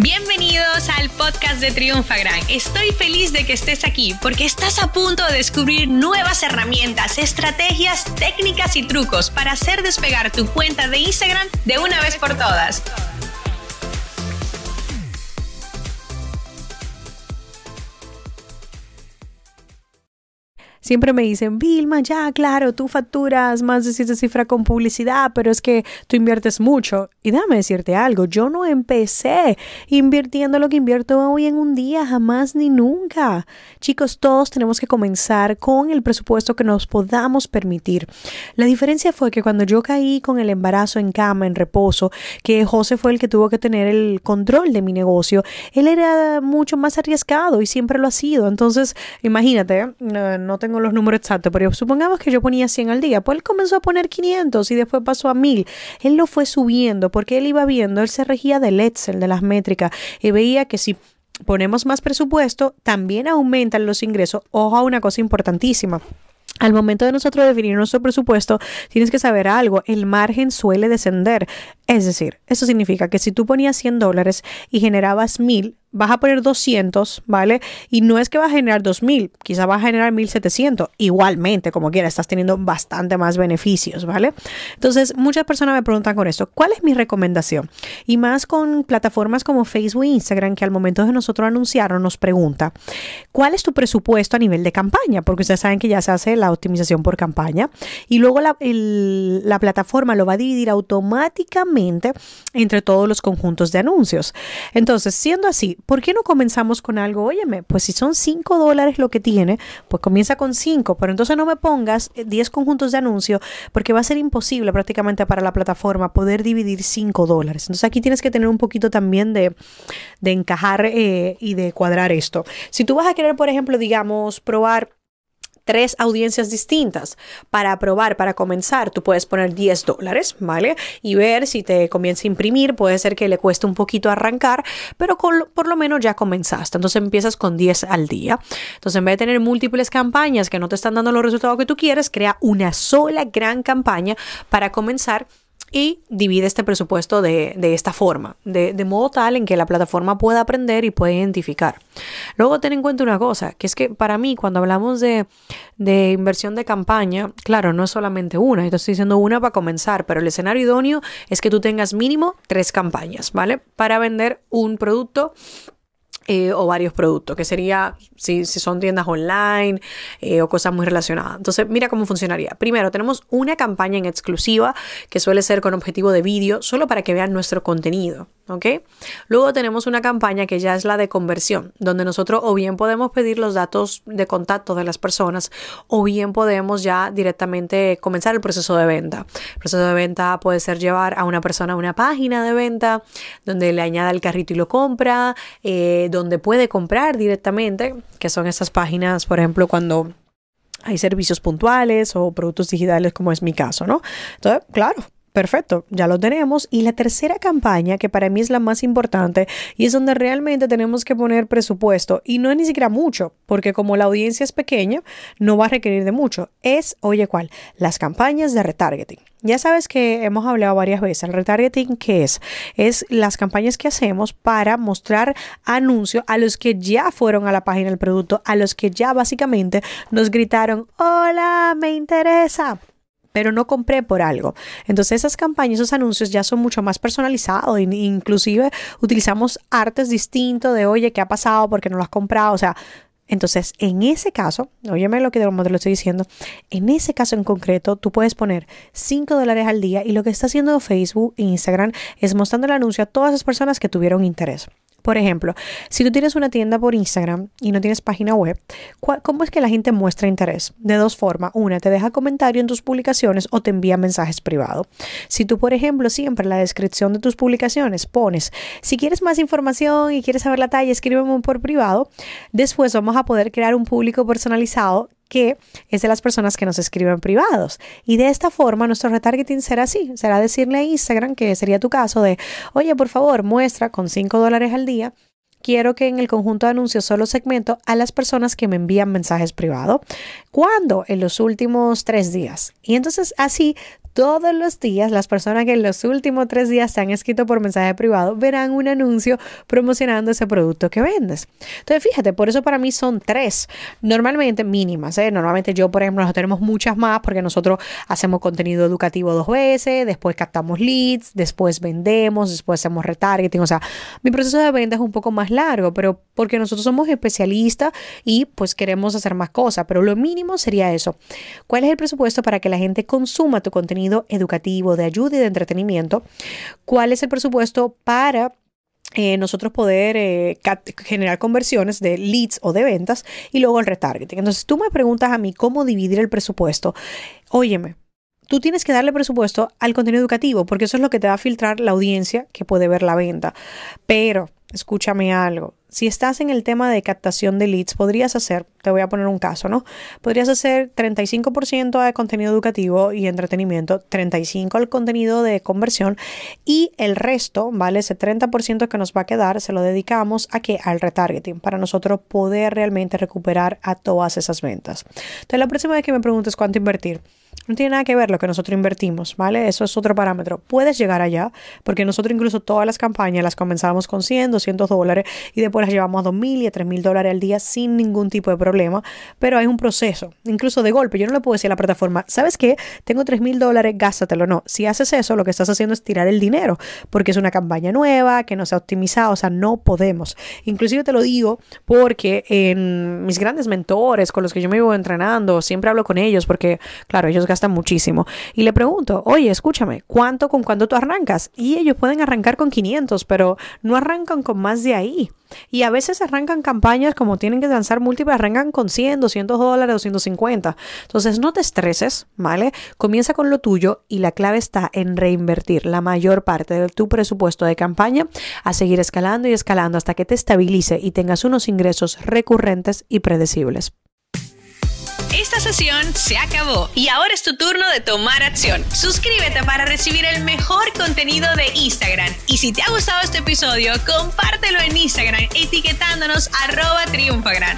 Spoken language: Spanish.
Bienvenidos al podcast de Triunfagran. Estoy feliz de que estés aquí porque estás a punto de descubrir nuevas herramientas, estrategias, técnicas y trucos para hacer despegar tu cuenta de Instagram de una vez por todas. Siempre me dicen, Vilma, ya, claro, tú facturas más de siete cifras con publicidad, pero es que tú inviertes mucho. Y déjame decirte algo, yo no empecé invirtiendo lo que invierto hoy en un día, jamás ni nunca. Chicos, todos tenemos que comenzar con el presupuesto que nos podamos permitir. La diferencia fue que cuando yo caí con el embarazo en cama, en reposo, que José fue el que tuvo que tener el control de mi negocio, él era mucho más arriesgado y siempre lo ha sido. Entonces, imagínate, no, no tengo los números exactos, pero supongamos que yo ponía 100 al día, pues él comenzó a poner 500 y después pasó a 1000. Él lo fue subiendo porque él iba viendo, él se regía del Excel, de las métricas, y veía que si ponemos más presupuesto, también aumentan los ingresos. Ojo a una cosa importantísima. Al momento de nosotros definir nuestro presupuesto, tienes que saber algo, el margen suele descender. Es decir, eso significa que si tú ponías 100 dólares y generabas 1000, vas a poner 200, ¿vale? Y no es que va a generar 2000, quizá va a generar 1700. Igualmente, como quiera, estás teniendo bastante más beneficios, ¿vale? Entonces, muchas personas me preguntan con esto, ¿cuál es mi recomendación? Y más con plataformas como Facebook e Instagram, que al momento de nosotros anunciarnos nos pregunta, ¿cuál es tu presupuesto a nivel de campaña? Porque ustedes saben que ya se hace la optimización por campaña. Y luego la, la plataforma lo va a dividir automáticamente entre todos los conjuntos de anuncios. Entonces, siendo así, ¿por qué no comenzamos con algo? Óyeme, pues si son 5 dólares lo que tiene, pues comienza con 5, pero entonces no me pongas 10 conjuntos de anuncio porque va a ser imposible prácticamente para la plataforma poder dividir 5 dólares. Entonces aquí tienes que tener un poquito también de, de encajar eh, y de cuadrar esto. Si tú vas a querer, por ejemplo, digamos, probar tres audiencias distintas para probar, para comenzar, tú puedes poner 10 dólares, ¿vale? Y ver si te comienza a imprimir, puede ser que le cueste un poquito arrancar, pero por lo menos ya comenzaste. Entonces empiezas con 10 al día. Entonces en vez de tener múltiples campañas que no te están dando los resultados que tú quieres, crea una sola gran campaña para comenzar y divide este presupuesto de, esta forma, de, modo tal en que la plataforma pueda aprender y pueda identificar. Luego ten en cuenta una cosa, que es que para mí cuando hablamos de, de inversión de campaña, claro, no es solamente una, yo estoy diciendo una para comenzar, pero el escenario idóneo es que tú tengas mínimo tres campañas, ¿vale? Para vender un producto eh, o varios productos, que sería si, si son tiendas online eh, o cosas muy relacionadas. Entonces, mira cómo funcionaría. Primero, tenemos una campaña en exclusiva que suele ser con objetivo de vídeo, solo para que vean nuestro contenido. ¿ok? Luego tenemos una campaña que ya es la de conversión, donde nosotros o bien podemos pedir los datos de contacto de las personas o bien podemos ya directamente comenzar el proceso de venta. El proceso de venta puede ser llevar a una persona a una página de venta donde le añada el carrito y lo compra, eh, donde puede comprar directamente, que son esas páginas, por ejemplo, cuando hay servicios puntuales o productos digitales como es mi caso, ¿no? Entonces, claro, Perfecto, ya lo tenemos. Y la tercera campaña, que para mí es la más importante y es donde realmente tenemos que poner presupuesto, y no es ni siquiera mucho, porque como la audiencia es pequeña, no va a requerir de mucho, es, oye, ¿cuál? Las campañas de retargeting. Ya sabes que hemos hablado varias veces. El retargeting, ¿qué es? Es las campañas que hacemos para mostrar anuncios a los que ya fueron a la página del producto, a los que ya básicamente nos gritaron, hola, me interesa pero no compré por algo. Entonces esas campañas, esos anuncios ya son mucho más personalizados, inclusive utilizamos artes distintos de, oye, ¿qué ha pasado? ¿Por qué no lo has comprado? O sea, entonces, en ese caso, óyeme lo que te lo estoy diciendo, en ese caso en concreto, tú puedes poner 5 dólares al día y lo que está haciendo Facebook e Instagram es mostrando el anuncio a todas las personas que tuvieron interés. Por ejemplo, si tú tienes una tienda por Instagram y no tienes página web, ¿cómo es que la gente muestra interés? De dos formas. Una, te deja comentario en tus publicaciones o te envía mensajes privados. Si tú, por ejemplo, siempre en la descripción de tus publicaciones pones, si quieres más información y quieres saber la talla, escríbeme por privado, después vamos a poder crear un público personalizado que es de las personas que nos escriben privados. Y de esta forma nuestro retargeting será así, será decirle a Instagram, que sería tu caso, de, oye, por favor, muestra con 5 dólares al día quiero que en el conjunto de anuncios solo segmento a las personas que me envían mensajes privados. ¿Cuándo? En los últimos tres días. Y entonces así todos los días las personas que en los últimos tres días se han escrito por mensaje privado verán un anuncio promocionando ese producto que vendes. Entonces, fíjate, por eso para mí son tres, normalmente mínimas. ¿eh? Normalmente yo, por ejemplo, tenemos muchas más porque nosotros hacemos contenido educativo dos veces, después captamos leads, después vendemos, después hacemos retargeting. O sea, mi proceso de venta es un poco más largo, pero porque nosotros somos especialistas y pues queremos hacer más cosas, pero lo mínimo sería eso. ¿Cuál es el presupuesto para que la gente consuma tu contenido? educativo, de ayuda y de entretenimiento. ¿Cuál es el presupuesto para eh, nosotros poder eh, generar conversiones de leads o de ventas y luego el retargeting. Entonces tú me preguntas a mí cómo dividir el presupuesto. Óyeme, tú tienes que darle presupuesto al contenido educativo porque eso es lo que te va a filtrar la audiencia que puede ver la venta. Pero escúchame algo, si estás en el tema de captación de leads, podrías hacer, te voy a poner un caso, ¿no? Podrías hacer 35% de contenido educativo y entretenimiento, 35% al contenido de conversión y el resto, ¿vale? Ese 30% que nos va a quedar se lo dedicamos a que al retargeting para nosotros poder realmente recuperar a todas esas ventas. Entonces, la próxima vez que me preguntes cuánto invertir, no tiene nada que ver lo que nosotros invertimos, ¿vale? Eso es otro parámetro. Puedes llegar allá, porque nosotros incluso todas las campañas las comenzamos con 100, 200 dólares y después las llevamos a 2.000 y a 3.000 dólares al día sin ningún tipo de problema, pero hay un proceso, incluso de golpe. Yo no le puedo decir a la plataforma, ¿sabes qué? Tengo 3.000 dólares, gástatelo. No, si haces eso, lo que estás haciendo es tirar el dinero, porque es una campaña nueva, que no se ha optimizado, o sea, no podemos. Inclusive te lo digo porque en mis grandes mentores con los que yo me vivo entrenando, siempre hablo con ellos, porque, claro, ellos gastan muchísimo. Y le pregunto, oye, escúchame, ¿cuánto con cuánto tú arrancas? Y ellos pueden arrancar con 500, pero no arrancan con más de ahí. Y a veces arrancan campañas como tienen que lanzar múltiples, arrancan con 100, 200 dólares, 250. Entonces no te estreses, ¿vale? Comienza con lo tuyo y la clave está en reinvertir la mayor parte de tu presupuesto de campaña a seguir escalando y escalando hasta que te estabilice y tengas unos ingresos recurrentes y predecibles. Esta sesión se acabó y ahora es tu turno de tomar acción. Suscríbete para recibir el mejor contenido de Instagram. Y si te ha gustado este episodio, compártelo en Instagram etiquetándonos arroba triunfagran.